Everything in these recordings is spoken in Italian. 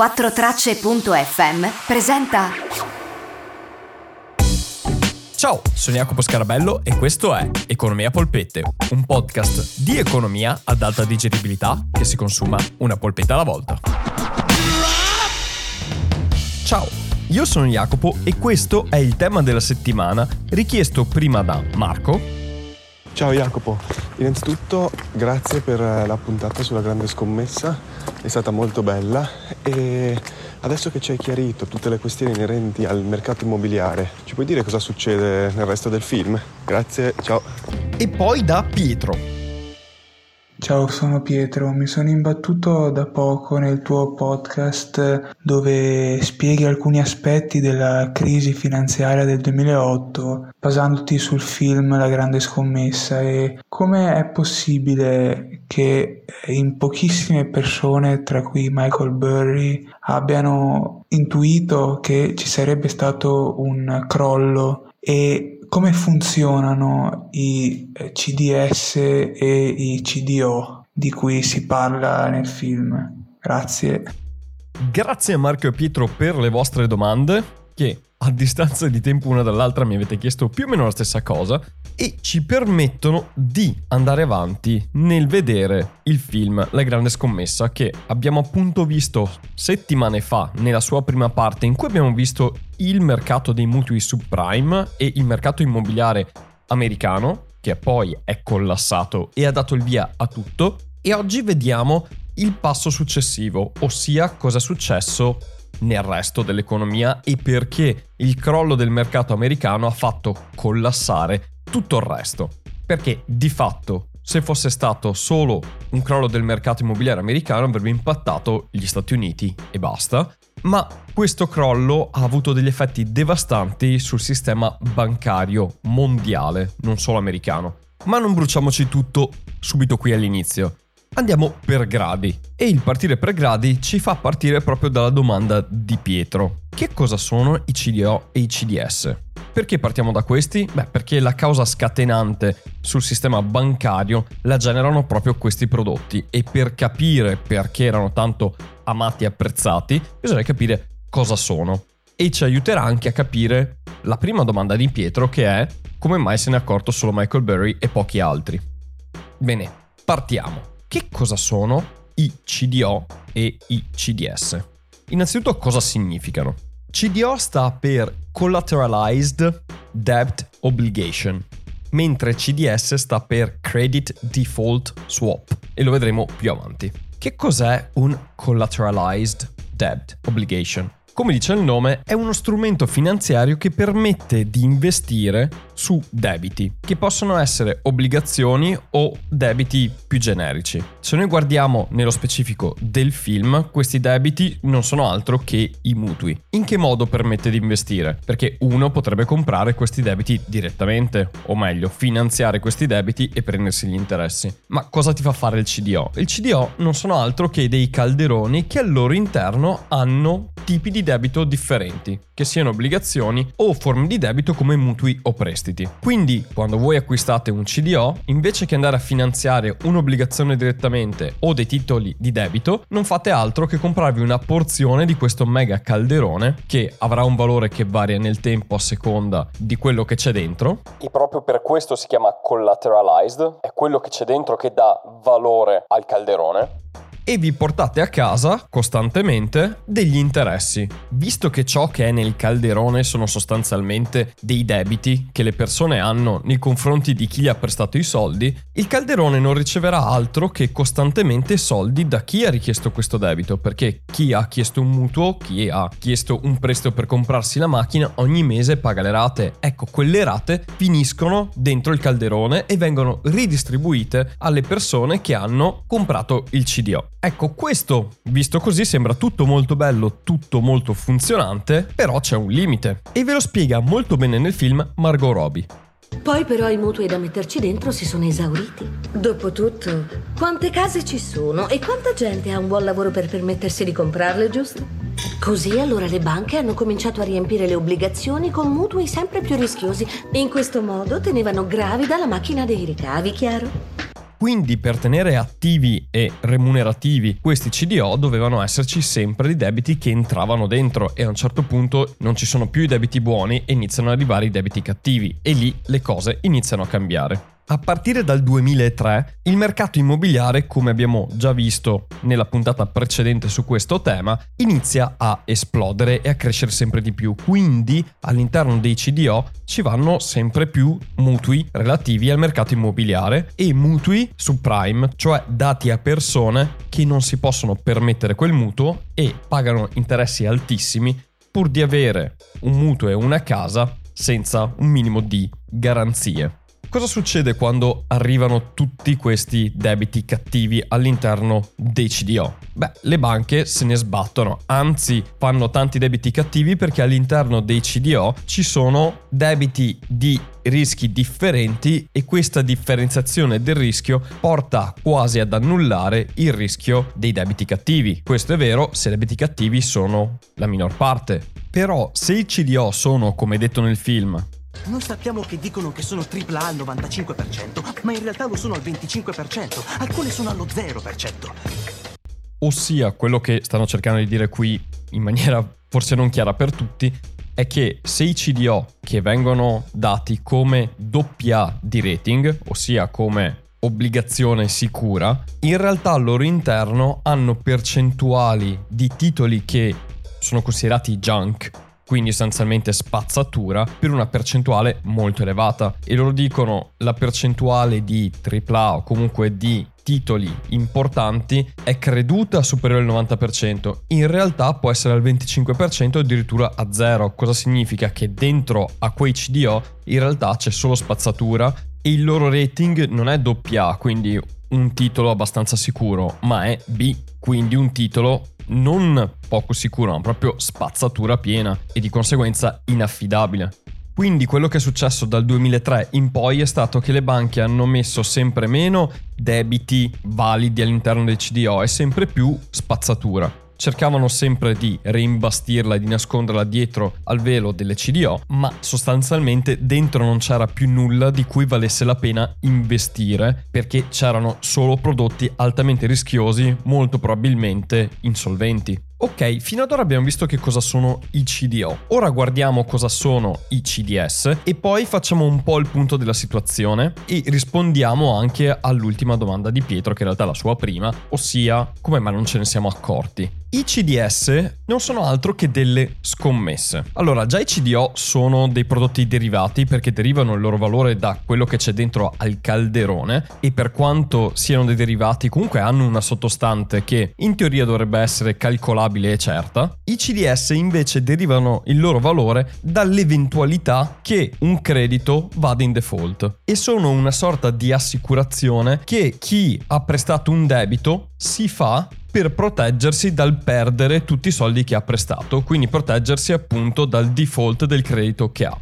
4tracce.fm presenta Ciao, sono Jacopo Scarabello e questo è Economia Polpette, un podcast di economia ad alta digeribilità che si consuma una polpetta alla volta. Ciao, io sono Jacopo e questo è il tema della settimana richiesto prima da Marco, Ciao Jacopo, innanzitutto grazie per la puntata sulla grande scommessa, è stata molto bella e adesso che ci hai chiarito tutte le questioni inerenti al mercato immobiliare, ci puoi dire cosa succede nel resto del film? Grazie, ciao. E poi da Pietro. Ciao, sono Pietro, mi sono imbattuto da poco nel tuo podcast dove spieghi alcuni aspetti della crisi finanziaria del 2008 basandoti sul film La grande scommessa. E come è possibile che in pochissime persone, tra cui Michael Burry, abbiano intuito che ci sarebbe stato un crollo? E come funzionano i eh, CDS e i CDO di cui si parla nel film. Grazie. Grazie a Marco e Pietro per le vostre domande che a distanza di tempo una dall'altra mi avete chiesto più o meno la stessa cosa e ci permettono di andare avanti nel vedere il film La grande scommessa che abbiamo appunto visto settimane fa nella sua prima parte in cui abbiamo visto il mercato dei mutui subprime e il mercato immobiliare americano che poi è collassato e ha dato il via a tutto. E oggi vediamo il passo successivo, ossia cosa è successo nel resto dell'economia e perché il crollo del mercato americano ha fatto collassare tutto il resto. Perché di fatto se fosse stato solo un crollo del mercato immobiliare americano avrebbe impattato gli Stati Uniti e basta, ma questo crollo ha avuto degli effetti devastanti sul sistema bancario mondiale, non solo americano. Ma non bruciamoci tutto subito qui all'inizio. Andiamo per gradi e il partire per gradi ci fa partire proprio dalla domanda di Pietro. Che cosa sono i CDO e i CDS? Perché partiamo da questi? Beh, perché la causa scatenante sul sistema bancario la generano proprio questi prodotti e per capire perché erano tanto amati e apprezzati bisogna capire cosa sono. E ci aiuterà anche a capire la prima domanda di Pietro che è come mai se ne è accorto solo Michael Burry e pochi altri. Bene, partiamo. Che cosa sono i CDO e i CDS? Innanzitutto cosa significano? CDO sta per Collateralized Debt Obligation, mentre CDS sta per Credit Default Swap e lo vedremo più avanti. Che cos'è un Collateralized Debt Obligation? Come dice il nome, è uno strumento finanziario che permette di investire su debiti, che possono essere obbligazioni o debiti più generici. Se noi guardiamo nello specifico del film, questi debiti non sono altro che i mutui. In che modo permette di investire? Perché uno potrebbe comprare questi debiti direttamente, o meglio, finanziare questi debiti e prendersi gli interessi. Ma cosa ti fa fare il CDO? Il CDO non sono altro che dei calderoni che al loro interno hanno tipi di debito differenti, che siano obbligazioni o forme di debito come mutui o prestiti. Quindi, quando voi acquistate un CDO, invece che andare a finanziare un'obbligazione direttamente o dei titoli di debito, non fate altro che comprarvi una porzione di questo mega calderone che avrà un valore che varia nel tempo a seconda di quello che c'è dentro. E proprio per questo si chiama collateralized, è quello che c'è dentro che dà valore al calderone e vi portate a casa costantemente degli interessi. Visto che ciò che è nel calderone sono sostanzialmente dei debiti che le persone hanno nei confronti di chi gli ha prestato i soldi, il calderone non riceverà altro che costantemente soldi da chi ha richiesto questo debito, perché chi ha chiesto un mutuo, chi ha chiesto un prestito per comprarsi la macchina, ogni mese paga le rate. Ecco, quelle rate finiscono dentro il calderone e vengono ridistribuite alle persone che hanno comprato il CDO. Ecco, questo, visto così, sembra tutto molto bello, tutto molto funzionante, però c'è un limite. E ve lo spiega molto bene nel film Margot Robbie. Poi però i mutui da metterci dentro si sono esauriti. Dopotutto, quante case ci sono e quanta gente ha un buon lavoro per permettersi di comprarle, giusto? Così allora le banche hanno cominciato a riempire le obbligazioni con mutui sempre più rischiosi. In questo modo tenevano gravida la macchina dei ricavi, chiaro? Quindi per tenere attivi e remunerativi questi CDO dovevano esserci sempre dei debiti che entravano dentro e a un certo punto non ci sono più i debiti buoni e iniziano ad arrivare i debiti cattivi e lì le cose iniziano a cambiare. A partire dal 2003 il mercato immobiliare, come abbiamo già visto nella puntata precedente su questo tema, inizia a esplodere e a crescere sempre di più. Quindi all'interno dei CDO ci vanno sempre più mutui relativi al mercato immobiliare e mutui subprime, cioè dati a persone che non si possono permettere quel mutuo e pagano interessi altissimi pur di avere un mutuo e una casa senza un minimo di garanzie. Cosa succede quando arrivano tutti questi debiti cattivi all'interno dei CDO? Beh, le banche se ne sbattono, anzi fanno tanti debiti cattivi perché all'interno dei CDO ci sono debiti di rischi differenti e questa differenziazione del rischio porta quasi ad annullare il rischio dei debiti cattivi. Questo è vero se i debiti cattivi sono la minor parte. Però se i CDO sono, come detto nel film, noi sappiamo che dicono che sono AAA al 95%, ma in realtà lo sono al 25%, alcune sono allo 0%. Ossia, quello che stanno cercando di dire qui in maniera forse non chiara per tutti, è che se i CDO che vengono dati come doppia di rating, ossia come obbligazione sicura, in realtà al loro interno hanno percentuali di titoli che sono considerati junk, quindi sostanzialmente spazzatura, per una percentuale molto elevata. E loro dicono la percentuale di AAA o comunque di titoli importanti è creduta superiore al 90%, in realtà può essere al 25% addirittura a zero. Cosa significa? Che dentro a quei CDO in realtà c'è solo spazzatura e il loro rating non è AA, quindi un titolo abbastanza sicuro, ma è B, quindi un titolo non poco sicuro, ma proprio spazzatura piena e di conseguenza inaffidabile. Quindi quello che è successo dal 2003 in poi è stato che le banche hanno messo sempre meno debiti validi all'interno del CDO e sempre più spazzatura cercavano sempre di reimbastirla e di nasconderla dietro al velo delle CDO, ma sostanzialmente dentro non c'era più nulla di cui valesse la pena investire perché c'erano solo prodotti altamente rischiosi, molto probabilmente insolventi. Ok, fino ad ora abbiamo visto che cosa sono i CDO. Ora guardiamo cosa sono i CDS e poi facciamo un po' il punto della situazione e rispondiamo anche all'ultima domanda di Pietro, che in realtà è la sua prima, ossia come mai non ce ne siamo accorti. I CDS non sono altro che delle scommesse. Allora, già i CDO sono dei prodotti derivati perché derivano il loro valore da quello che c'è dentro al calderone e per quanto siano dei derivati comunque hanno una sottostante che in teoria dovrebbe essere calcolabile e certa. I CDS invece derivano il loro valore dall'eventualità che un credito vada in default e sono una sorta di assicurazione che chi ha prestato un debito si fa per proteggersi dal perdere tutti i soldi che ha prestato, quindi proteggersi appunto dal default del credito che ha.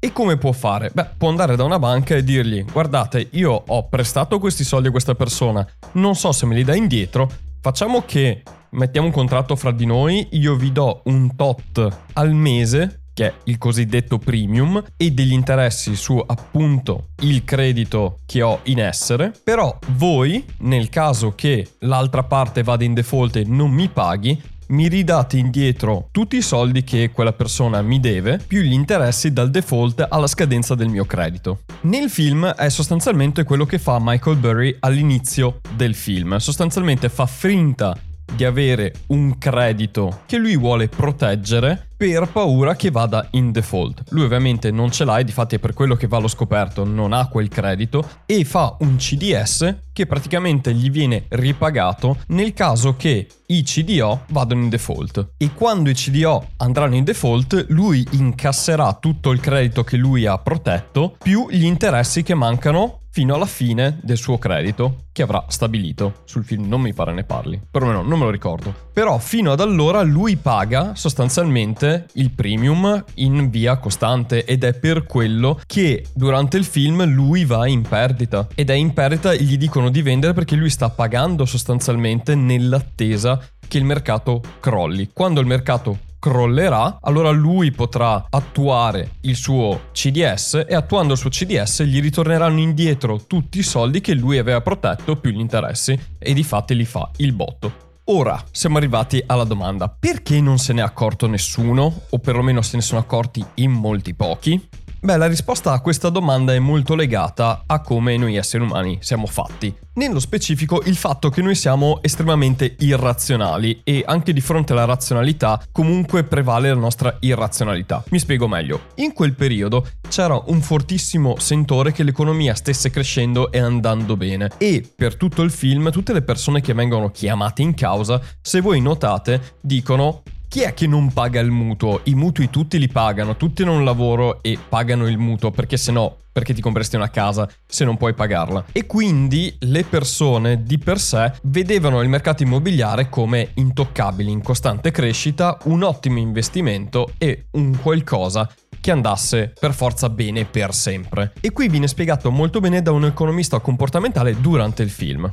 E come può fare? Beh, può andare da una banca e dirgli guardate, io ho prestato questi soldi a questa persona, non so se me li dà indietro, facciamo che mettiamo un contratto fra di noi, io vi do un tot al mese che è il cosiddetto premium, e degli interessi su appunto il credito che ho in essere, però voi, nel caso che l'altra parte vada in default e non mi paghi, mi ridate indietro tutti i soldi che quella persona mi deve, più gli interessi dal default alla scadenza del mio credito. Nel film è sostanzialmente quello che fa Michael Burry all'inizio del film, sostanzialmente fa finta di avere un credito che lui vuole proteggere per paura che vada in default. Lui ovviamente non ce l'ha e difatti è per quello che va allo scoperto, non ha quel credito e fa un CDS che praticamente gli viene ripagato nel caso che i CDO vadano in default. E quando i CDO andranno in default, lui incasserà tutto il credito che lui ha protetto più gli interessi che mancano fino alla fine del suo credito che avrà stabilito. Sul film non mi pare ne parli, perlomeno non me lo ricordo. Però fino ad allora lui paga sostanzialmente il premium in via costante ed è per quello che durante il film lui va in perdita ed è in perdita e gli dicono di vendere perché lui sta pagando sostanzialmente nell'attesa che il mercato crolli. Quando il mercato crollerà, allora lui potrà attuare il suo CDS e attuando il suo CDS gli ritorneranno indietro tutti i soldi che lui aveva protetto più gli interessi e di fatti li fa il botto. Ora siamo arrivati alla domanda, perché non se ne è accorto nessuno, o perlomeno se ne sono accorti in molti pochi? Beh, la risposta a questa domanda è molto legata a come noi esseri umani siamo fatti. Nello specifico il fatto che noi siamo estremamente irrazionali e anche di fronte alla razionalità comunque prevale la nostra irrazionalità. Mi spiego meglio. In quel periodo c'era un fortissimo sentore che l'economia stesse crescendo e andando bene e per tutto il film tutte le persone che vengono chiamate in causa, se voi notate, dicono chi è che non paga il mutuo? I mutui tutti li pagano, tutti hanno un lavoro e pagano il mutuo perché se no perché ti compresti una casa se non puoi pagarla. E quindi le persone di per sé vedevano il mercato immobiliare come intoccabili, in costante crescita, un ottimo investimento e un qualcosa che andasse per forza bene per sempre. E qui viene spiegato molto bene da un economista comportamentale durante il film.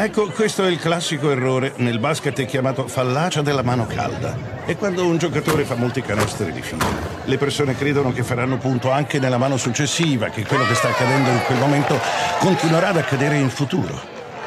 Ecco, questo è il classico errore nel basket è chiamato fallacia della mano calda. È quando un giocatore fa molti canestri di fila. Le persone credono che faranno punto anche nella mano successiva, che quello che sta accadendo in quel momento continuerà ad accadere in futuro.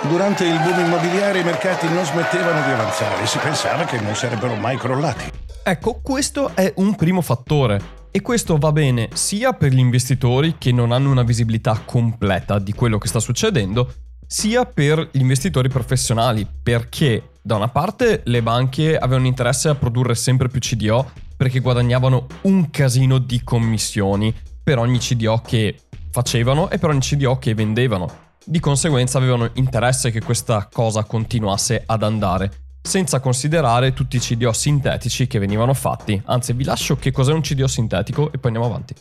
Durante il boom immobiliare i mercati non smettevano di avanzare, si pensava che non sarebbero mai crollati. Ecco, questo è un primo fattore. E questo va bene sia per gli investitori che non hanno una visibilità completa di quello che sta succedendo, sia per gli investitori professionali, perché da una parte le banche avevano interesse a produrre sempre più CDO perché guadagnavano un casino di commissioni per ogni CDO che facevano e per ogni CDO che vendevano. Di conseguenza avevano interesse che questa cosa continuasse ad andare, senza considerare tutti i CDO sintetici che venivano fatti. Anzi, vi lascio che cos'è un CDO sintetico e poi andiamo avanti.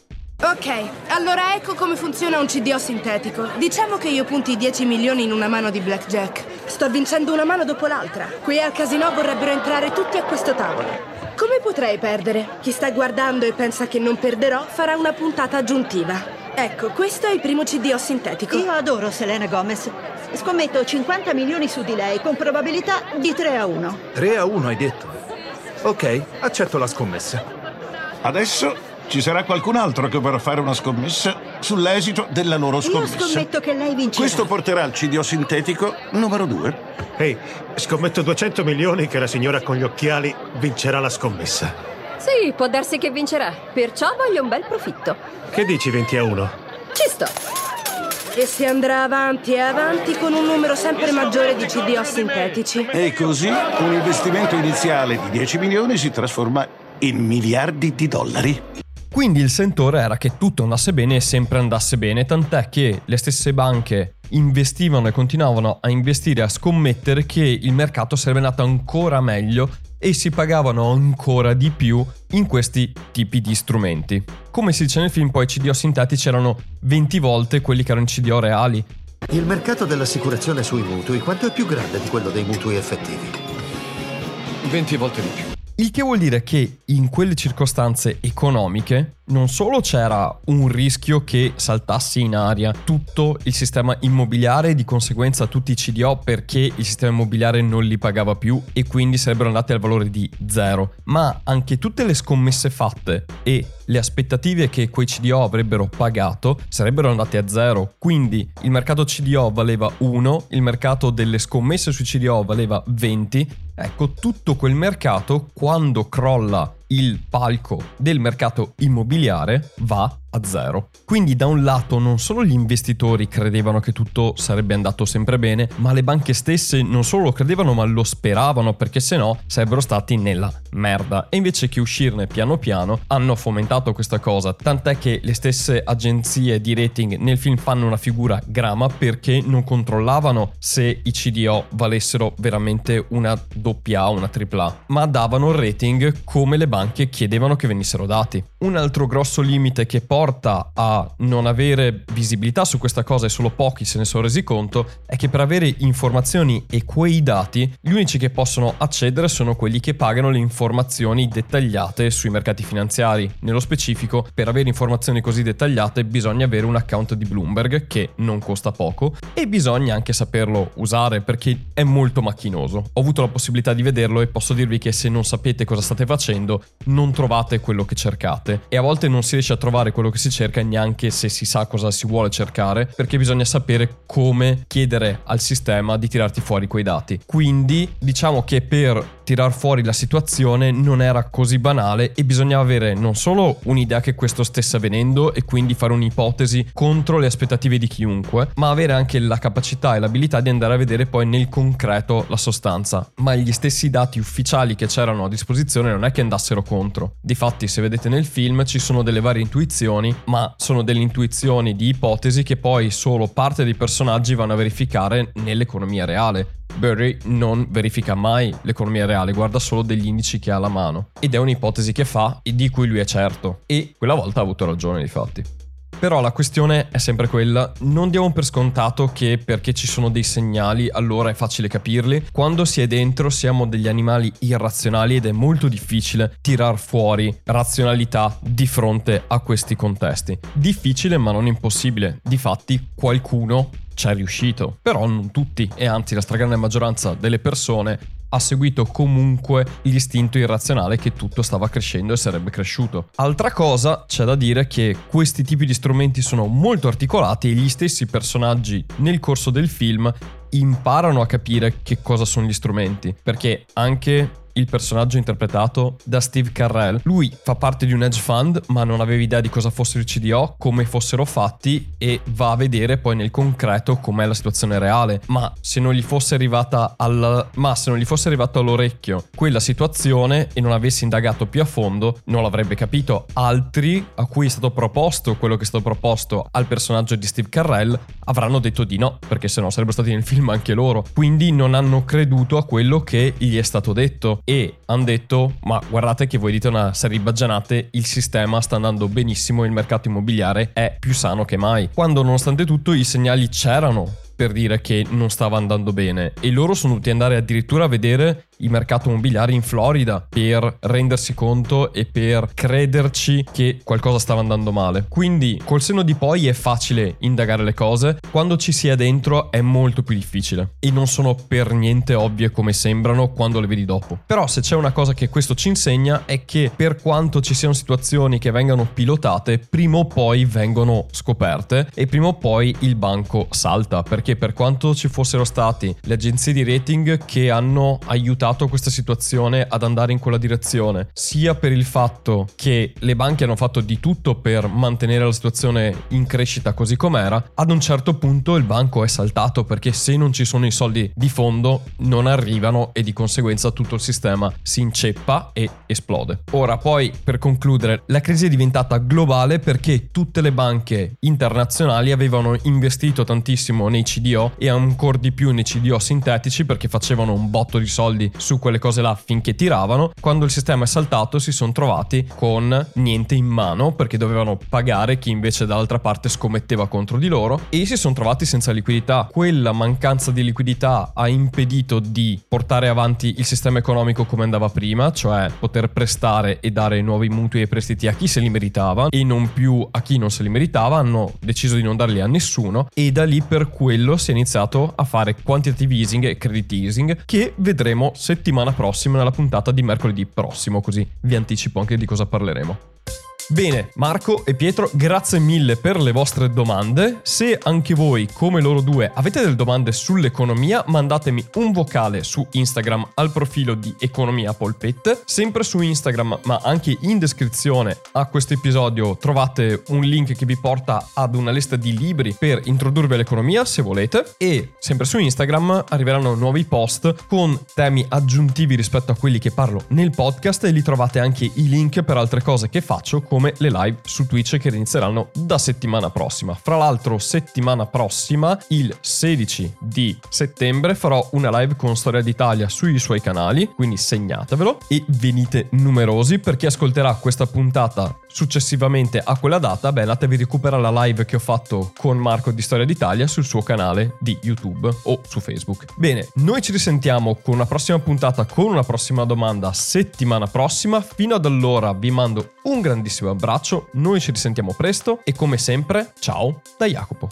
Ok, allora ecco come funziona un CDO sintetico. Diciamo che io punti 10 milioni in una mano di blackjack. Sto vincendo una mano dopo l'altra. Qui al casino vorrebbero entrare tutti a questo tavolo. Come potrei perdere? Chi sta guardando e pensa che non perderò farà una puntata aggiuntiva. Ecco, questo è il primo CDO sintetico. Io adoro Selena Gomez. Scommetto 50 milioni su di lei con probabilità di 3 a 1. 3 a 1 hai detto? Ok, accetto la scommessa. Adesso ci sarà qualcun altro che vorrà fare una scommessa sull'esito della loro scommessa. Io scommetto che lei vincerà. Questo porterà al CDO sintetico numero 2. Ehi, scommetto 200 milioni che la signora con gli occhiali vincerà la scommessa. Sì, può darsi che vincerà. Perciò voglio un bel profitto. Che dici 20 a 1? Ci sto. E si andrà avanti e avanti con un numero sempre maggiore di CDO sintetici. E così un investimento iniziale di 10 milioni si trasforma in miliardi di dollari. Quindi il sentore era che tutto andasse bene e sempre andasse bene, tant'è che le stesse banche investivano e continuavano a investire, a scommettere che il mercato sarebbe andato ancora meglio e si pagavano ancora di più in questi tipi di strumenti. Come si dice nel film, poi i CDO sintetici erano 20 volte quelli che erano i CDO reali. Il mercato dell'assicurazione sui mutui quanto è più grande di quello dei mutui effettivi? 20 volte di più. Il che vuol dire che in quelle circostanze economiche non solo c'era un rischio che saltasse in aria tutto il sistema immobiliare e di conseguenza tutti i CDO perché il sistema immobiliare non li pagava più e quindi sarebbero andati al valore di zero, ma anche tutte le scommesse fatte e le aspettative che quei CDO avrebbero pagato sarebbero andate a zero. Quindi il mercato CDO valeva 1, il mercato delle scommesse sui CDO valeva 20 Ecco, tutto quel mercato, quando crolla il palco del mercato immobiliare, va a zero. Quindi da un lato non solo gli investitori credevano che tutto sarebbe andato sempre bene, ma le banche stesse non solo lo credevano ma lo speravano perché se no sarebbero stati nella merda. E invece che uscirne piano piano hanno fomentato questa cosa, tant'è che le stesse agenzie di rating nel film fanno una figura grama perché non controllavano se i CDO valessero veramente una doppia A, una tripla ma davano il rating come le banche chiedevano che venissero dati. Un altro grosso limite che porta a non avere visibilità su questa cosa e solo pochi se ne sono resi conto è che per avere informazioni e quei dati gli unici che possono accedere sono quelli che pagano le informazioni dettagliate sui mercati finanziari. Nello specifico, per avere informazioni così dettagliate bisogna avere un account di Bloomberg che non costa poco e bisogna anche saperlo usare perché è molto macchinoso. Ho avuto la possibilità di vederlo e posso dirvi che se non sapete cosa state facendo non trovate quello che cercate e a volte non si riesce a trovare quello che si cerca neanche se si sa cosa si vuole cercare perché bisogna sapere come chiedere al sistema di tirarti fuori quei dati. Quindi diciamo che per tirar fuori la situazione non era così banale e bisognava avere non solo un'idea che questo stesse avvenendo e quindi fare un'ipotesi contro le aspettative di chiunque, ma avere anche la capacità e l'abilità di andare a vedere poi nel concreto la sostanza. Ma gli stessi dati ufficiali che c'erano a disposizione non è che andassero contro. Difatti, se vedete nel film ci sono delle varie intuizioni, ma sono delle intuizioni di ipotesi che poi solo parte dei personaggi vanno a verificare nell'economia reale. Burry non verifica mai l'economia reale, guarda solo degli indici che ha alla mano. Ed è un'ipotesi che fa e di cui lui è certo. E quella volta ha avuto ragione, difatti. Però la questione è sempre quella, non diamo per scontato che perché ci sono dei segnali allora è facile capirli. Quando si è dentro siamo degli animali irrazionali ed è molto difficile tirar fuori razionalità di fronte a questi contesti. Difficile ma non impossibile. Difatti qualcuno ci è riuscito, però non tutti e anzi la stragrande maggioranza delle persone ha seguito comunque l'istinto irrazionale che tutto stava crescendo e sarebbe cresciuto. Altra cosa, c'è da dire che questi tipi di strumenti sono molto articolati e gli stessi personaggi nel corso del film imparano a capire che cosa sono gli strumenti, perché anche il personaggio interpretato da Steve Carrell. Lui fa parte di un hedge fund, ma non aveva idea di cosa fossero i CDO, come fossero fatti e va a vedere poi nel concreto com'è la situazione reale. Ma se non gli fosse arrivata al ma se non gli fosse arrivato all'orecchio quella situazione e non avesse indagato più a fondo, non l'avrebbe capito. Altri a cui è stato proposto quello che è stato proposto al personaggio di Steve Carrell avranno detto di no, perché se no sarebbero stati nel film anche loro. Quindi non hanno creduto a quello che gli è stato detto e hanno detto ma guardate che voi dite una serie di baggianate, il sistema sta andando benissimo, il mercato immobiliare è più sano che mai. Quando nonostante tutto i segnali c'erano per dire che non stava andando bene e loro sono dovuti andare addirittura a vedere il mercato immobiliare in Florida per rendersi conto e per crederci che qualcosa stava andando male. Quindi col seno di poi è facile indagare le cose, quando ci si è dentro è molto più difficile e non sono per niente ovvie come sembrano quando le vedi dopo. Però se c'è una cosa che questo ci insegna è che per quanto ci siano situazioni che vengano pilotate, prima o poi vengono scoperte e prima o poi il banco salta perché per quanto ci fossero stati le agenzie di rating che hanno aiutato aiutato questa situazione ad andare in quella direzione, sia per il fatto che le banche hanno fatto di tutto per mantenere la situazione in crescita così com'era, ad un certo punto il banco è saltato perché se non ci sono i soldi di fondo non arrivano e di conseguenza tutto il sistema si inceppa e esplode. Ora poi per concludere, la crisi è diventata globale perché tutte le banche internazionali avevano investito tantissimo nei CDO e ancora di più nei CDO sintetici perché facevano un botto di soldi su quelle cose là finché tiravano. Quando il sistema è saltato si sono trovati con niente in mano perché dovevano pagare chi invece dall'altra parte scommetteva contro di loro e si sono trovati senza liquidità. Quella mancanza di liquidità ha impedito di portare avanti il sistema economico come andava prima, cioè poter prestare e dare nuovi mutui e prestiti a chi se li meritava e non più a chi non se li meritava. Hanno deciso di non darli a nessuno e da lì per quello si è iniziato a fare quantitative easing e credit easing che vedremo se settimana prossima nella puntata di mercoledì prossimo, così vi anticipo anche di cosa parleremo. Bene, Marco e Pietro, grazie mille per le vostre domande. Se anche voi, come loro due, avete delle domande sull'economia, mandatemi un vocale su Instagram al profilo di Economia Polpette. Sempre su Instagram, ma anche in descrizione a questo episodio trovate un link che vi porta ad una lista di libri per introdurvi all'economia, se volete. E sempre su Instagram arriveranno nuovi post con temi aggiuntivi rispetto a quelli che parlo nel podcast e lì trovate anche i link per altre cose che faccio come come le live su Twitch che inizieranno da settimana prossima. Fra l'altro, settimana prossima, il 16 di settembre, farò una live con Storia d'Italia sui suoi canali, quindi segnatevelo e venite numerosi per chi ascolterà questa puntata successivamente a quella data, beh, andatevi a recuperare la live che ho fatto con Marco di Storia d'Italia sul suo canale di YouTube o su Facebook. Bene, noi ci risentiamo con una prossima puntata, con una prossima domanda settimana prossima. Fino ad allora vi mando un grandissimo abbraccio, noi ci risentiamo presto e come sempre, ciao da Jacopo.